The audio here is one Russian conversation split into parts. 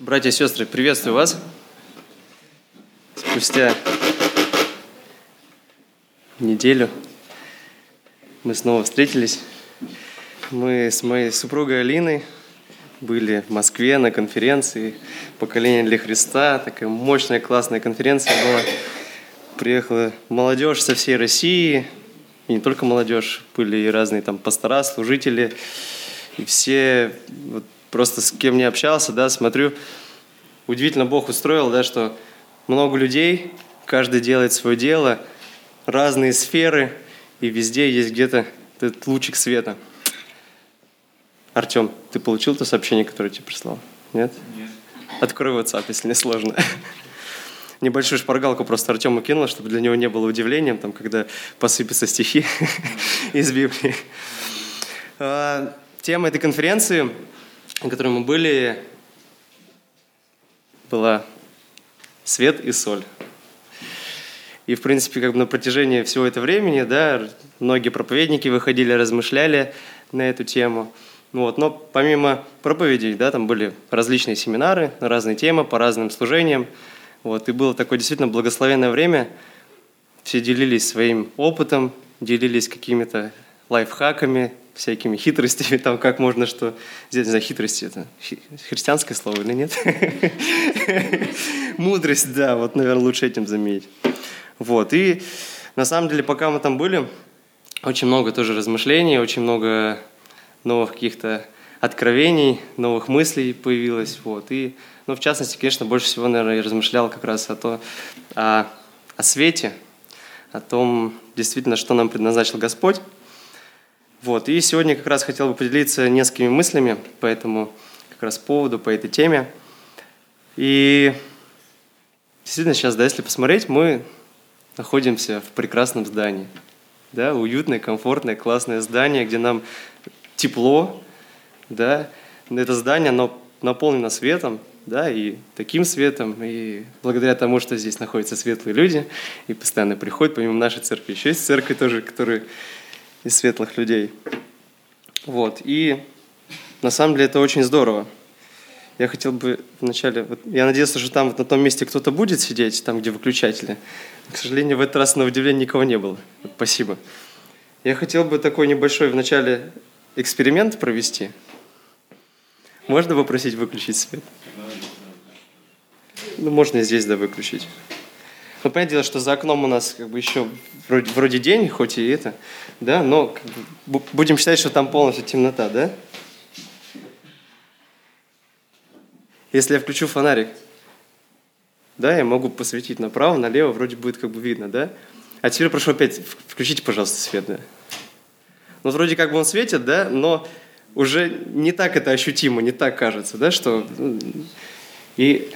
Братья и сестры, приветствую вас. Спустя неделю мы снова встретились. Мы с моей супругой Алиной были в Москве на конференции «Поколение для Христа». Такая мощная, классная конференция была. Приехала молодежь со всей России, и не только молодежь, были и разные там пастора, служители, и все вот, просто с кем не общался, да, смотрю, удивительно Бог устроил, да, что много людей, каждый делает свое дело, разные сферы, и везде есть где-то этот лучик света. Артем, ты получил то сообщение, которое тебе прислал? Нет? Нет. Открой WhatsApp, если не сложно. Небольшую шпаргалку просто Артему кинула, чтобы для него не было удивлением, там, когда посыпятся стихи из Библии. А, Тема этой конференции, на которой мы были, была «Свет и соль». И, в принципе, как бы на протяжении всего этого времени, да, многие проповедники выходили, размышляли на эту тему. Вот, но помимо проповедей, да, там были различные семинары на разные темы, по разным служениям. Вот, и было такое действительно благословенное время. Все делились своим опытом, делились какими-то лайфхаками, всякими хитростями, там как можно что... Здесь, не знаю, хитрости это христианское слово или нет? Мудрость, да, вот, наверное, лучше этим заметить. Вот, и на самом деле, пока мы там были, очень много тоже размышлений, очень много новых каких-то откровений, новых мыслей появилось, вот, и, ну, в частности, конечно, больше всего, наверное, я размышлял как раз о, то, о, о свете, о том, действительно, что нам предназначил Господь, вот, и сегодня как раз хотел бы поделиться несколькими мыслями по этому как раз поводу, по этой теме. И действительно сейчас, да, если посмотреть, мы находимся в прекрасном здании. Да, уютное, комфортное, классное здание, где нам тепло, да, это здание, оно наполнено светом, да, и таким светом, и благодаря тому, что здесь находятся светлые люди, и постоянно приходят, помимо нашей церкви, еще есть церкви тоже, которые из светлых людей. Вот. И на самом деле это очень здорово. Я хотел бы вначале... Вот, я надеялся, что там вот на том месте кто-то будет сидеть, там, где выключатели. К сожалению, в этот раз на удивление никого не было. Спасибо. Я хотел бы такой небольшой вначале эксперимент провести. Можно попросить выключить свет? Ну, можно и здесь, да, выключить. Ну, понятное дело, что за окном у нас как бы еще вроде, вроде день, хоть и это, да, но как бы, будем считать, что там полностью темнота, да? Если я включу фонарик, да, я могу посветить направо, налево, вроде будет как бы видно, да? А теперь прошу опять, включите, пожалуйста, свет, да. Ну, вроде как бы он светит, да, но уже не так это ощутимо, не так кажется, да, что... ну, И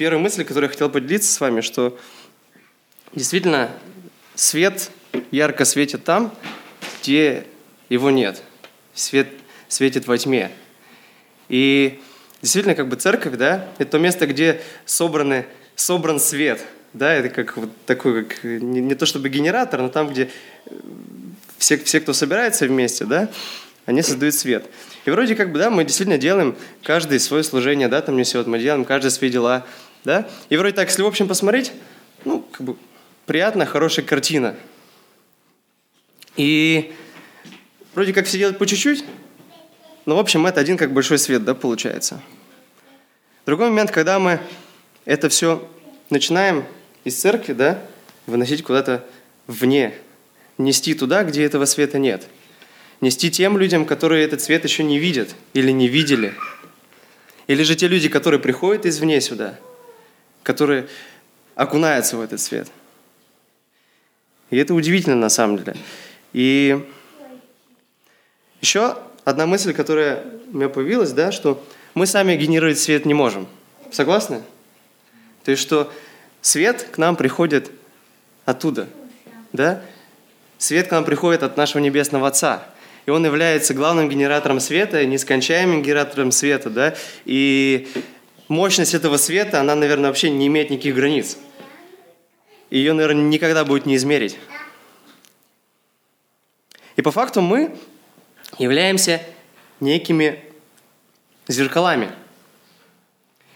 первая мысль, которую я хотел поделиться с вами, что действительно свет ярко светит там, где его нет. Свет светит во тьме. И действительно, как бы церковь, да, это то место, где собраны, собран свет, да, это как вот такой, как, не, не то чтобы генератор, но там, где все, все, кто собирается вместе, да, они создают свет. И вроде как бы, да, мы действительно делаем, каждый свое служение, да, там несет, мы делаем каждый свои дела, да, и вроде так, если в общем посмотреть, ну, как бы приятная, хорошая картина. И вроде как все делают по чуть-чуть, но, в общем, это один как большой свет, да, получается. Другой момент, когда мы это все начинаем из церкви, да, выносить куда-то вне, нести туда, где этого света нет. Нести тем людям, которые этот свет еще не видят или не видели. Или же те люди, которые приходят извне сюда, которые окунаются в этот свет. И это удивительно на самом деле. И еще одна мысль, которая у меня появилась, да, что мы сами генерировать свет не можем. Согласны? То есть, что свет к нам приходит оттуда, да? Свет к нам приходит от нашего Небесного Отца. И Он является главным генератором света, нескончаемым генератором света, да? И мощность этого света, она, наверное, вообще не имеет никаких границ. Ее, наверное, никогда будет не измерить. И по факту мы являемся некими зеркалами.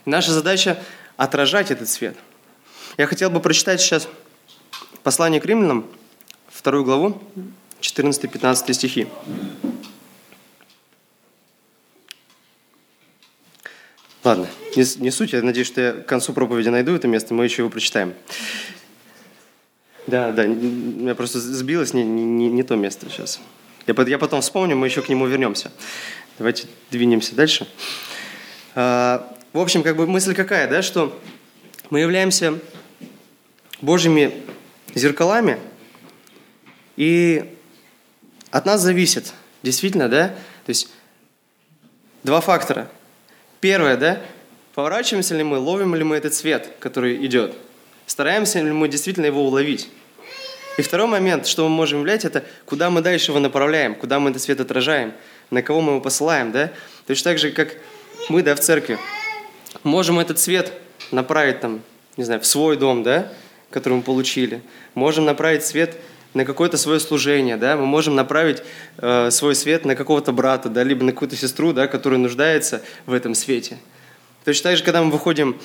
Наша задача – отражать этот свет. Я хотел бы прочитать сейчас послание к римлянам, вторую главу, 14-15 стихи. Ладно, не, не суть, я надеюсь, что я к концу проповеди найду это место, мы еще его прочитаем. Да, да, я просто сбилось, не, не, не то место сейчас. Я, я потом вспомню, мы еще к нему вернемся. Давайте двинемся дальше. А, в общем, как бы мысль какая, да, что мы являемся Божьими зеркалами, и от нас зависит, действительно, да, то есть два фактора – Первое, да? Поворачиваемся ли мы, ловим ли мы этот свет, который идет? Стараемся ли мы действительно его уловить? И второй момент, что мы можем влиять, это куда мы дальше его направляем, куда мы этот свет отражаем, на кого мы его посылаем, да? Точно так же, как мы, да, в церкви, можем этот свет направить там, не знаю, в свой дом, да, который мы получили. Можем направить свет на какое-то свое служение, да, мы можем направить э, свой свет на какого-то брата, да, либо на какую-то сестру, да, которая нуждается в этом свете. Точно так же, когда мы выходим,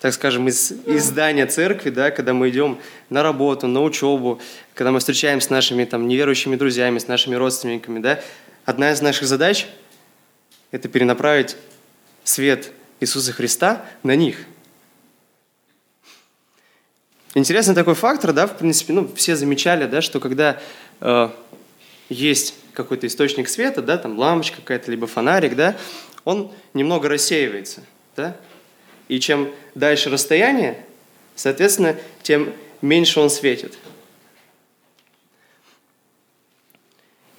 так скажем, из, из здания церкви, да, когда мы идем на работу, на учебу, когда мы встречаемся с нашими там, неверующими друзьями, с нашими родственниками, да, одна из наших задач – это перенаправить свет Иисуса Христа на них – Интересный такой фактор, да, в принципе, ну, все замечали, да, что когда э, есть какой-то источник света, да, там лампочка какая-то, либо фонарик, да, он немного рассеивается, да, и чем дальше расстояние, соответственно, тем меньше он светит.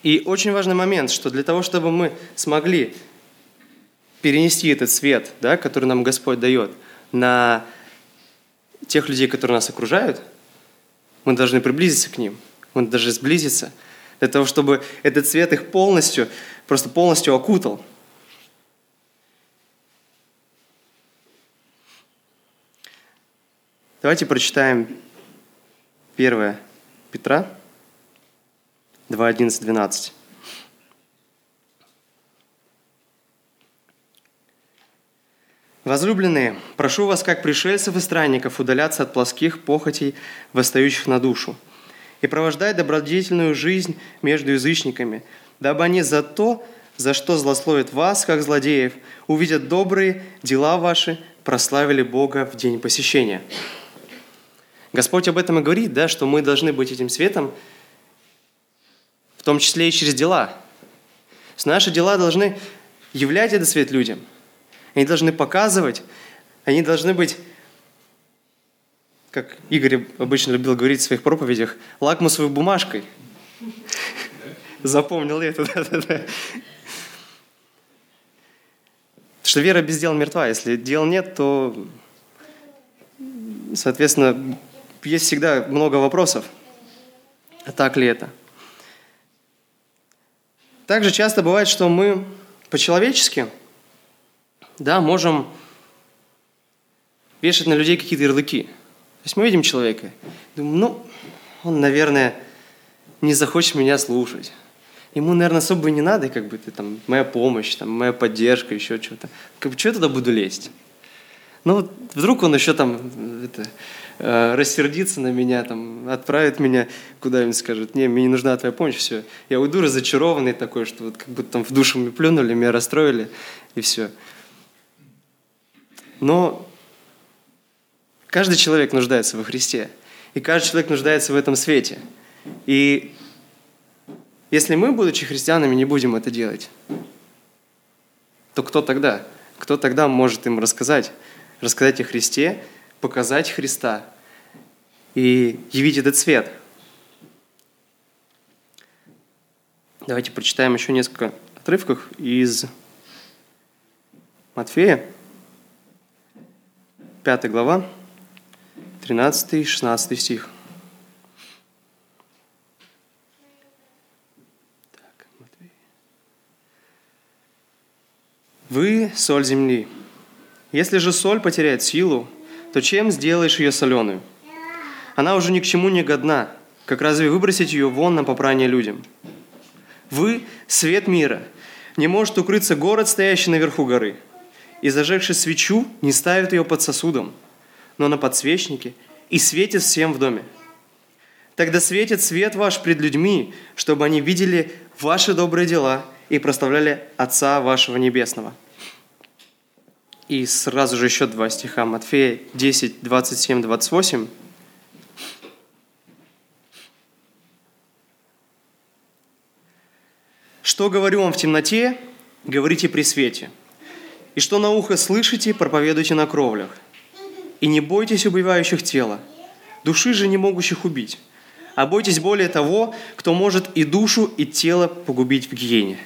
И очень важный момент, что для того, чтобы мы смогли перенести этот свет, да, который нам Господь дает, на тех людей, которые нас окружают, мы должны приблизиться к ним, мы должны сблизиться, для того, чтобы этот свет их полностью, просто полностью окутал. Давайте прочитаем 1 Петра 2, 11, 12. Возлюбленные, прошу вас, как пришельцев и странников, удаляться от плоских похотей, восстающих на душу, и провождать добродетельную жизнь между язычниками, дабы они за то, за что злословят вас, как злодеев, увидят добрые дела ваши, прославили Бога в день посещения. Господь об этом и говорит, да, что мы должны быть этим светом, в том числе и через дела. Наши дела должны являть этот свет людям – они должны показывать, они должны быть, как Игорь обычно любил говорить в своих проповедях, лакмусовой бумажкой. Запомнил это, да-да-да. Что вера без дел мертва. Если дел нет, то, соответственно, есть всегда много вопросов. А так ли это? Также часто бывает, что мы по-человечески – да, можем вешать на людей какие-то ярлыки. То есть мы видим человека, думаем, ну, он, наверное, не захочет меня слушать. Ему, наверное, особо не надо, как бы ты там, моя помощь, там, моя поддержка, еще что-то. Как бы, что я туда буду лезть? Ну, вдруг он еще там это, э, рассердится на меня, там, отправит меня куда-нибудь, скажет, не, мне не нужна твоя помощь, все. Я уйду разочарованный такой, что вот как будто там в душу мне плюнули, меня расстроили, и все. Но каждый человек нуждается во Христе. И каждый человек нуждается в этом свете. И если мы, будучи христианами, не будем это делать, то кто тогда? Кто тогда может им рассказать? Рассказать о Христе, показать Христа и явить этот свет. Давайте прочитаем еще несколько отрывков из Матфея. 5 глава, 13 и 16 стих. Вы – соль земли. Если же соль потеряет силу, то чем сделаешь ее соленую? Она уже ни к чему не годна, как разве выбросить ее вон на попрание людям? Вы – свет мира. Не может укрыться город, стоящий наверху горы. и, зажегши свечу, не ставит ее под сосудом, но на подсвечнике, и светит всем в доме. Тогда светит свет ваш пред людьми, чтобы они видели ваши добрые дела и проставляли Отца вашего Небесного. И сразу же еще два стиха. Матфея 10, 27, 28. Что говорю вам в темноте, говорите при свете. И что на ухо слышите, проповедуйте на кровлях. И не бойтесь убивающих тела, души же не могущих убить, а бойтесь более того, кто может и душу, и тело погубить в гиене.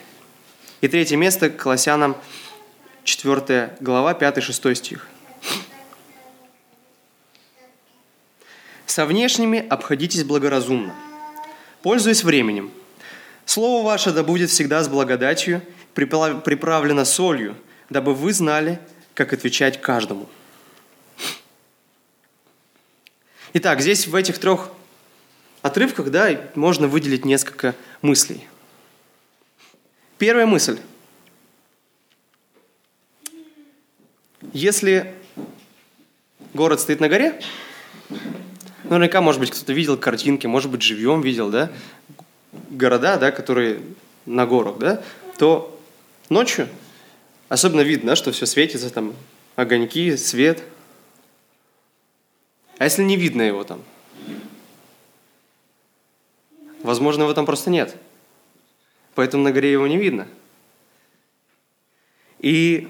И третье место Колоссянам, 4 глава, 5-6 стих. «Со внешними обходитесь благоразумно, пользуясь временем – Слово ваше да будет всегда с благодатью, приправлено солью, дабы вы знали, как отвечать каждому. Итак, здесь в этих трех отрывках да, можно выделить несколько мыслей. Первая мысль. Если город стоит на горе, наверняка, может быть, кто-то видел картинки, может быть, живьем видел, да? города, да, которые на горах, да, то ночью особенно видно, что все светится, там огоньки, свет. А если не видно его там? Возможно, его там просто нет. Поэтому на горе его не видно. И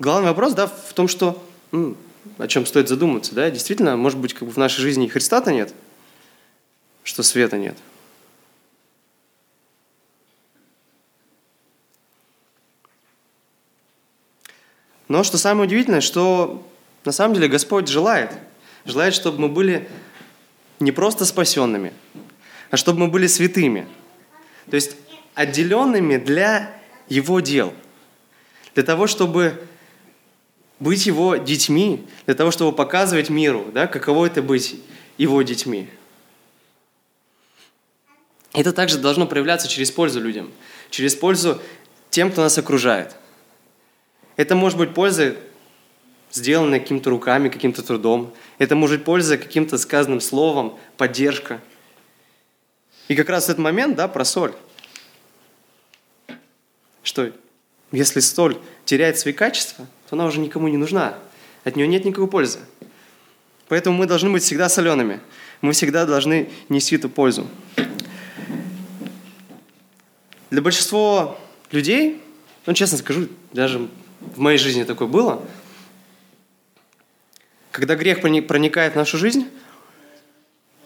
главный вопрос да, в том, что ну, о чем стоит задуматься. Да? Действительно, может быть, как бы в нашей жизни Христа-то нет – что света нет. Но что самое удивительное, что на самом деле Господь желает, желает, чтобы мы были не просто спасенными, а чтобы мы были святыми. То есть отделенными для Его дел. Для того, чтобы быть Его детьми, для того, чтобы показывать миру, да, каково это быть Его детьми. Это также должно проявляться через пользу людям, через пользу тем, кто нас окружает. Это может быть польза, сделанная какими-то руками, каким-то трудом. Это может быть польза каким-то сказанным словом, поддержка. И как раз этот момент, да, про соль. Что если соль теряет свои качества, то она уже никому не нужна. От нее нет никакой пользы. Поэтому мы должны быть всегда солеными. Мы всегда должны нести эту пользу. Для большинства людей, ну, честно скажу, даже в моей жизни такое было, когда грех проникает в нашу жизнь,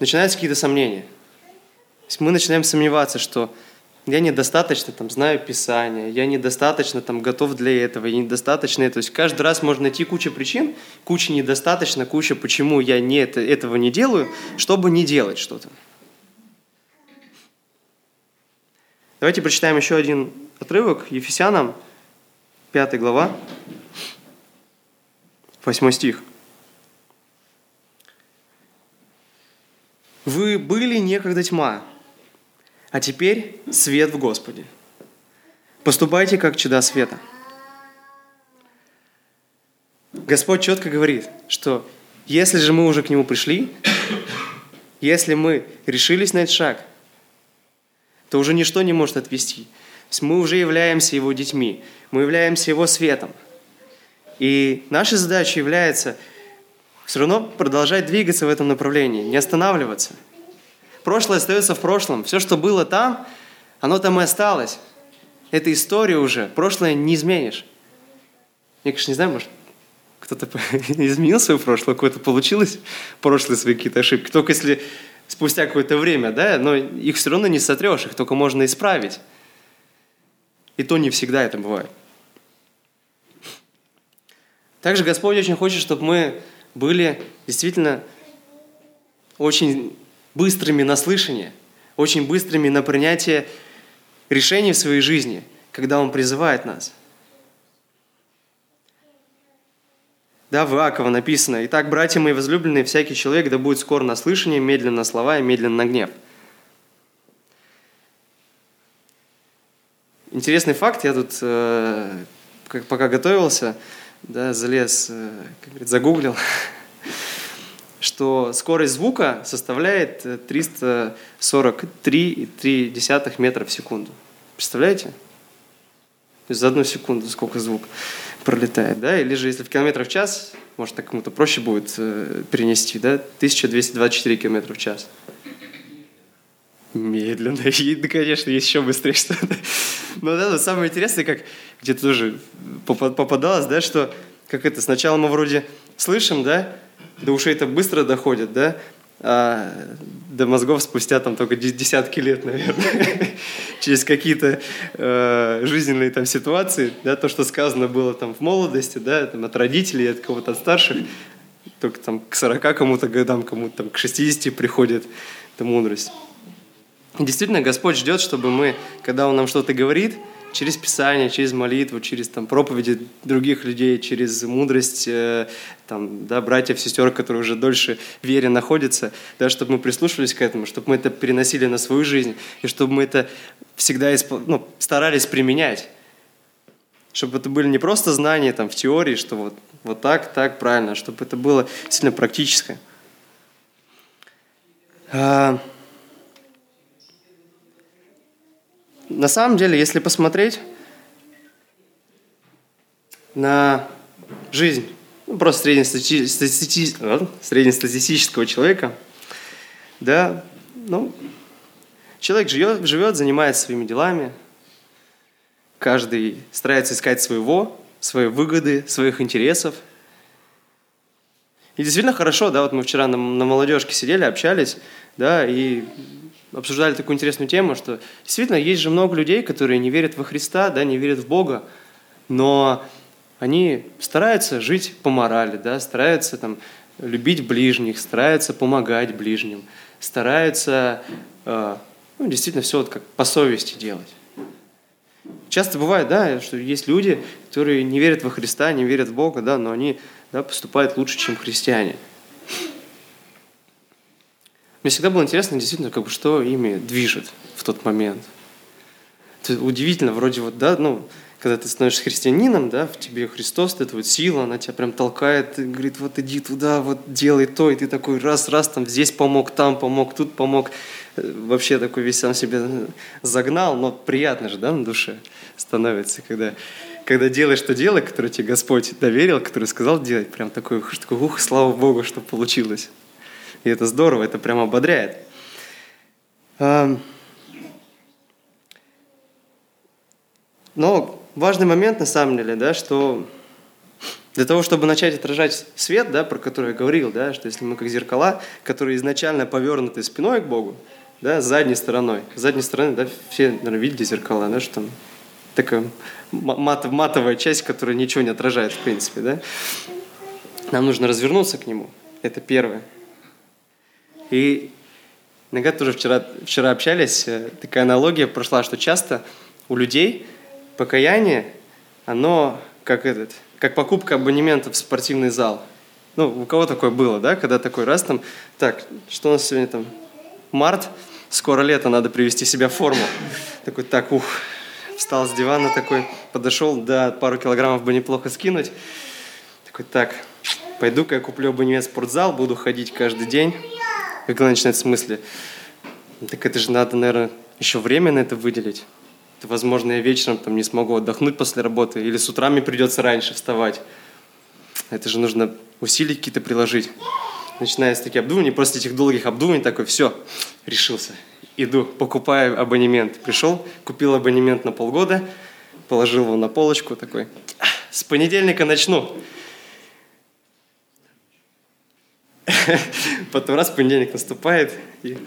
начинаются какие-то сомнения. То есть мы начинаем сомневаться, что я недостаточно там знаю Писание, я недостаточно там готов для этого, я недостаточно это. То есть каждый раз можно найти кучу причин, куча недостаточно, куча почему я не это, этого не делаю, чтобы не делать что-то. Давайте прочитаем еще один отрывок Ефесянам, 5 глава, 8 стих. «Вы были некогда тьма, а теперь свет в Господе. Поступайте, как чуда света». Господь четко говорит, что если же мы уже к Нему пришли, если мы решились на этот шаг – то уже ничто не может отвести. мы уже являемся Его детьми, мы являемся Его светом. И наша задача является все равно продолжать двигаться в этом направлении, не останавливаться. Прошлое остается в прошлом. Все, что было там, оно там и осталось. Это история уже. Прошлое не изменишь. Я, конечно, не знаю, может, кто-то изменил свое прошлое, какое-то получилось, прошлые свои какие-то ошибки. Только если спустя какое-то время, да, но их все равно не сотрешь, их только можно исправить. И то не всегда это бывает. Также Господь очень хочет, чтобы мы были действительно очень быстрыми на слышание, очень быстрыми на принятие решений в своей жизни, когда Он призывает нас – Да, в Иакова написано, «Итак, братья мои возлюбленные, всякий человек да будет скор на слышание, медленно на слова и медленно на гнев». Интересный факт, я тут э, пока готовился, да, залез, э, как говорит, загуглил, что скорость звука составляет 343,3 метра в секунду. Представляете? Есть за одну секунду сколько звук пролетает, да? Или же если в километрах в час, может, так кому-то проще будет э, перенести, да? 1224 километра в час. Медленно. И, да, конечно, еще быстрее что-то. Но да, но самое интересное, как где-то тоже попадалось, да, что как это, сначала мы вроде слышим, да, до ушей это быстро доходит, да, а до мозгов спустя там только десятки лет, наверное, через какие-то э, жизненные там ситуации, да, то, что сказано было там в молодости, да, там, от родителей, от кого-то от старших, только там к 40 кому-то годам, кому-то там к 60 приходит эта мудрость. Действительно, Господь ждет, чтобы мы, когда Он нам что-то говорит, через Писание, через молитву, через там, проповеди других людей, через мудрость э, там, да, братьев, сестер, которые уже дольше в вере находятся, да, чтобы мы прислушивались к этому, чтобы мы это переносили на свою жизнь, и чтобы мы это всегда испол... ну, старались применять. Чтобы это были не просто знания там, в теории, что вот, вот так, так, правильно, а чтобы это было сильно практическое. А, на самом деле, если посмотреть на жизнь ну, просто среднестатистического, э, среднестатистического человека, да, ну, человек живет, живет, занимается своими делами, каждый старается искать своего, своей выгоды, своих интересов. И действительно хорошо, да, вот мы вчера на, на молодежке сидели, общались, да, и обсуждали такую интересную тему, что действительно есть же много людей, которые не верят во Христа, да, не верят в Бога, но они стараются жить по морали, да, стараются там, любить ближних, стараются помогать ближним, стараются э, ну, действительно все вот как по совести делать. Часто бывает, да, что есть люди, которые не верят во Христа, не верят в Бога, да, но они да, поступают лучше, чем христиане. Мне всегда было интересно, действительно, как бы, что ими движет в тот момент. Это удивительно, вроде вот, да, ну, когда ты становишься христианином, да, в тебе Христос, это вот сила, она тебя прям толкает, говорит, вот иди туда, вот делай то, и ты такой раз, раз, там здесь помог, там помог, тут помог. Э, вообще такой весь сам себе загнал, но приятно же, да, на душе становится, когда, когда делаешь то дело, которое тебе Господь доверил, которое сказал делать, прям такой ух, слава Богу, что получилось. И это здорово, это прям ободряет. Но важный момент на самом деле, да, что для того, чтобы начать отражать свет, да, про который я говорил, да, что если мы как зеркала, которые изначально повернуты спиной к Богу, да, задней стороной, с задней стороны, да, все, наверное, видели зеркала, да, что там такая мат, матовая часть, которая ничего не отражает, в принципе, да. Нам нужно развернуться к нему. Это первое. И иногда тоже вчера, вчера общались, э, такая аналогия прошла, что часто у людей покаяние, оно как этот, как покупка абонемента в спортивный зал. Ну, у кого такое было, да, когда такой раз там, так, что у нас сегодня там, март, скоро лето, надо привести себя в форму. Такой, так, ух, встал с дивана такой, подошел, да, пару килограммов бы неплохо скинуть. Такой, так, пойду-ка я куплю абонемент в спортзал, буду ходить каждый день. Как начинает в смысле? Так это же надо, наверное, еще время на это выделить. То, возможно, я вечером там не смогу отдохнуть после работы, или с утра мне придется раньше вставать. Это же нужно усилия какие-то приложить. Начиная с таких обдумываний, после этих долгих обдумываний такой, все, решился. Иду, покупаю абонемент. Пришел, купил абонемент на полгода, положил его на полочку, такой, с понедельника начну. Потом раз понедельник наступает. И,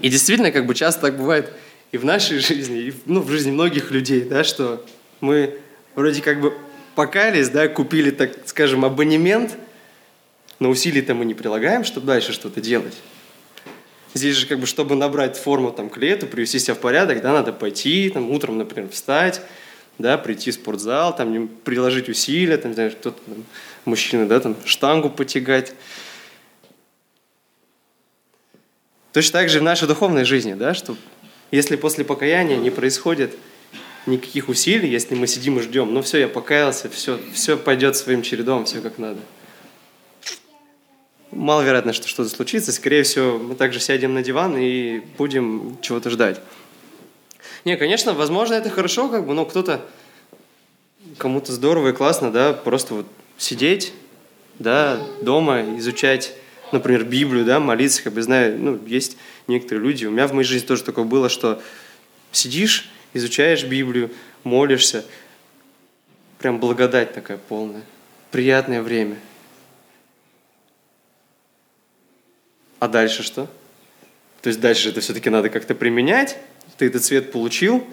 и действительно, как бы часто так бывает и в нашей жизни, и ну, в жизни многих людей, да, что мы вроде как бы покались, да, купили, так скажем, абонемент, но усилий-то мы не прилагаем, чтобы дальше что-то делать. Здесь же, как бы, чтобы набрать форму там, к лету, привести себя в порядок, да, надо пойти, там, утром, например, встать, да, прийти в спортзал, там, приложить усилия, там, знаешь, кто-то, там, мужчина, да, там, штангу потягать, Точно так же в нашей духовной жизни, да, что если после покаяния не происходит никаких усилий, если мы сидим и ждем. Ну все, я покаялся, все, все пойдет своим чередом, все как надо. Маловероятно, что что-то случится. Скорее всего, мы также сядем на диван и будем чего-то ждать. Не, конечно, возможно, это хорошо, как бы, но кто-то, кому-то здорово и классно, да, просто вот сидеть, да, дома, изучать, например, Библию, да, молиться, как бы знаю, ну, есть некоторые люди, у меня в моей жизни тоже такое было, что сидишь, изучаешь Библию, молишься, прям благодать такая полная, приятное время. А дальше что? То есть дальше это все-таки надо как-то применять, ты этот цвет получил,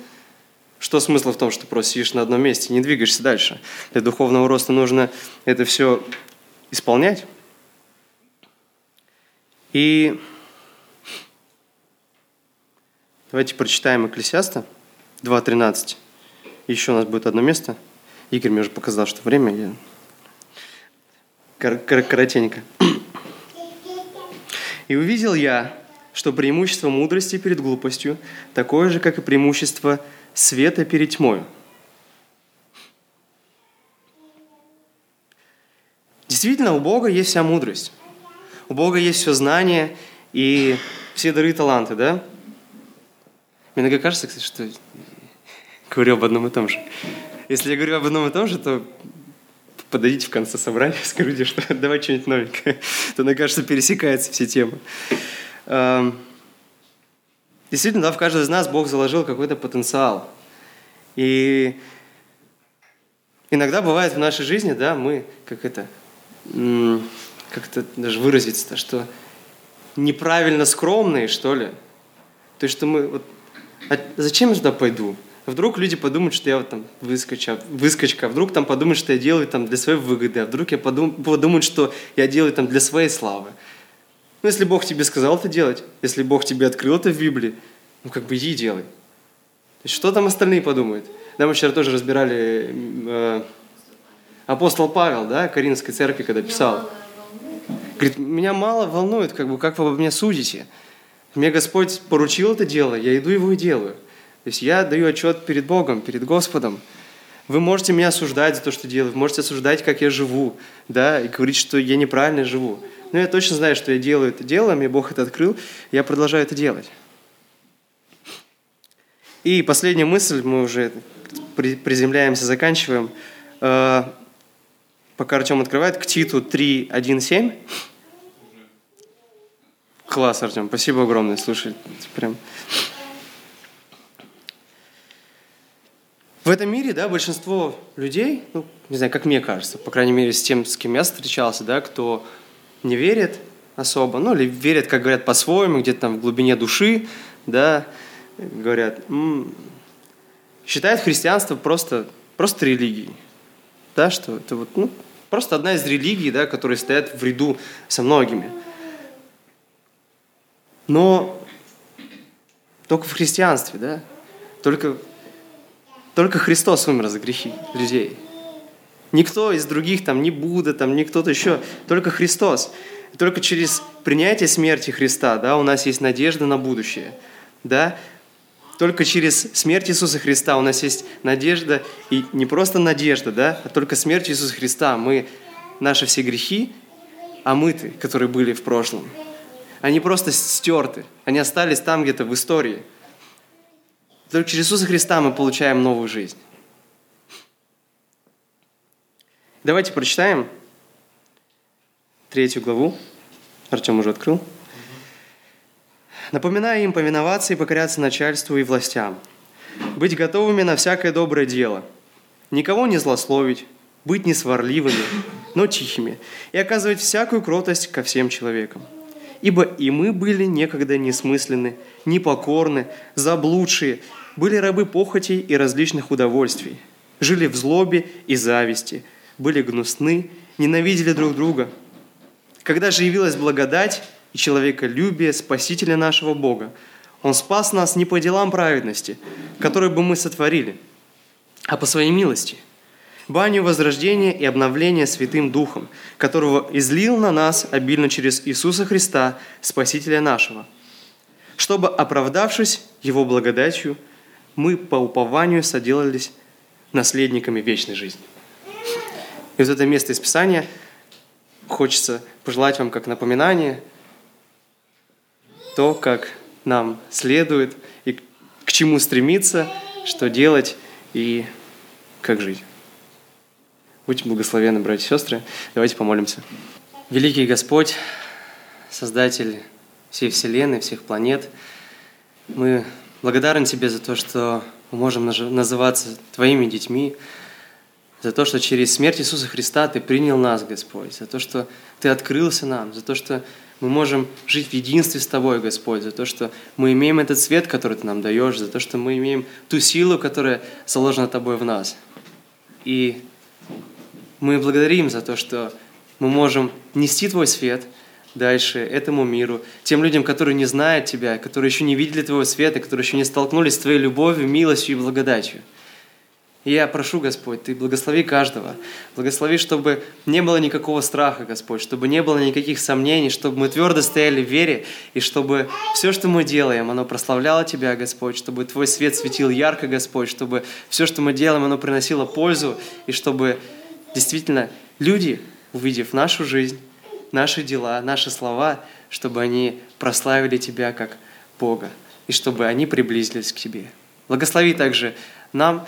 что смысл в том, что просто сидишь на одном месте, не двигаешься дальше? Для духовного роста нужно это все исполнять. И давайте прочитаем Экклесиаста 2.13. Еще у нас будет одно место. Игорь мне уже показал, что время. Я... Кор- кор- коротенько. «И увидел я, что преимущество мудрости перед глупостью такое же, как и преимущество света перед тьмою. Действительно, у Бога есть вся мудрость. У Бога есть все знание и все дары и таланты, да? Мне иногда кажется, кстати, что говорю об одном и том же. Если я говорю об одном и том же, то подойдите в конце собрания, скажите, что давай что-нибудь новенькое. То, мне кажется, пересекаются все темы. Эм, действительно, да, в каждого из нас Бог заложил какой-то потенциал. И иногда бывает в нашей жизни, да, мы, как это, как это даже выразиться-то, что неправильно скромные, что ли. То есть, что мы, вот, а зачем я туда пойду? Вдруг люди подумают, что я вот там выскочка, выскочка, вдруг там подумают, что я делаю там для своей выгоды, а вдруг я подум, подумают, что я делаю там для своей славы. Ну, если Бог тебе сказал это делать, если Бог тебе открыл это в Библии, ну, как бы иди и делай. То есть, что там остальные подумают? Да, мы вчера тоже разбирали э, апостол Павел, да, Каринской церкви, когда писал. Говорит, меня мало волнует, как бы, как вы обо мне судите. Мне Господь поручил это дело, я иду его и делаю. То есть я даю отчет перед Богом, перед Господом. Вы можете меня осуждать за то, что делаю, вы можете осуждать, как я живу, да, и говорить, что я неправильно живу. Но я точно знаю, что я делаю это дело, мне Бог это открыл, я продолжаю это делать. И последняя мысль, мы уже приземляемся, заканчиваем. Э, пока Артем открывает, к Титу 3.1.7. Класс, Артем, спасибо огромное, слушай, прям... В этом мире, да, большинство людей, ну, не знаю, как мне кажется, по крайней мере, с тем, с кем я встречался, да, кто не верит особо, ну, или верит, как говорят, по-своему, где-то там в глубине души, да, говорят, м-м, считают христианство просто, просто религией, да, что это вот, ну, просто одна из религий, да, которые стоят в ряду со многими. Но только в христианстве, да, только, только Христос умер за грехи людей – Никто из других, там, ни Будда, там, ни кто-то еще, только Христос. Только через принятие смерти Христа, да, у нас есть надежда на будущее, да. Только через смерть Иисуса Христа у нас есть надежда, и не просто надежда, да, а только смерть Иисуса Христа. Мы, наши все грехи, омыты, которые были в прошлом. Они просто стерты, они остались там где-то в истории. Только через Иисуса Христа мы получаем новую жизнь. Давайте прочитаем третью главу. Артем уже открыл. Напоминая им повиноваться и покоряться начальству и властям, быть готовыми на всякое доброе дело, никого не злословить, быть не сварливыми, но тихими, и оказывать всякую кротость ко всем человекам. Ибо и мы были некогда несмысленны, непокорны, заблудшие, были рабы похотей и различных удовольствий, жили в злобе и зависти – были гнусны, ненавидели друг друга. Когда же явилась благодать и человеколюбие Спасителя нашего Бога, Он спас нас не по делам праведности, которые бы мы сотворили, а по своей милости, баню возрождения и обновления Святым Духом, которого излил на нас обильно через Иисуса Христа, Спасителя нашего, чтобы, оправдавшись Его благодатью, мы по упованию соделались наследниками вечной жизни. И вот это место из Писания хочется пожелать вам как напоминание то, как нам следует и к чему стремиться, что делать и как жить. Будьте благословенны, братья и сестры. Давайте помолимся. Великий Господь, Создатель всей Вселенной, всех планет, мы благодарны Тебе за то, что мы можем называться Твоими детьми, за то, что через смерть Иисуса Христа Ты принял нас, Господь, за то, что Ты открылся нам, за то, что мы можем жить в единстве с Тобой, Господь, за то, что мы имеем этот свет, который Ты нам даешь, за то, что мы имеем ту силу, которая заложена Тобой в нас. И мы благодарим за то, что мы можем нести Твой свет дальше этому миру, тем людям, которые не знают Тебя, которые еще не видели Твоего света, которые еще не столкнулись с Твоей любовью, милостью и благодатью. И я прошу, Господь, Ты благослови каждого. Благослови, чтобы не было никакого страха, Господь, чтобы не было никаких сомнений, чтобы мы твердо стояли в вере, и чтобы все, что мы делаем, оно прославляло Тебя, Господь, чтобы Твой свет светил ярко, Господь, чтобы все, что мы делаем, оно приносило пользу, и чтобы действительно люди, увидев нашу жизнь, наши дела, наши слова, чтобы они прославили Тебя как Бога, и чтобы они приблизились к Тебе. Благослови также нам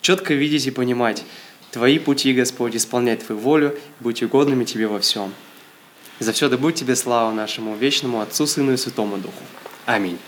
четко видеть и понимать Твои пути, Господь, исполнять Твою волю, быть угодными Тебе во всем. И за все да будет Тебе слава нашему вечному Отцу, Сыну и Святому Духу. Аминь.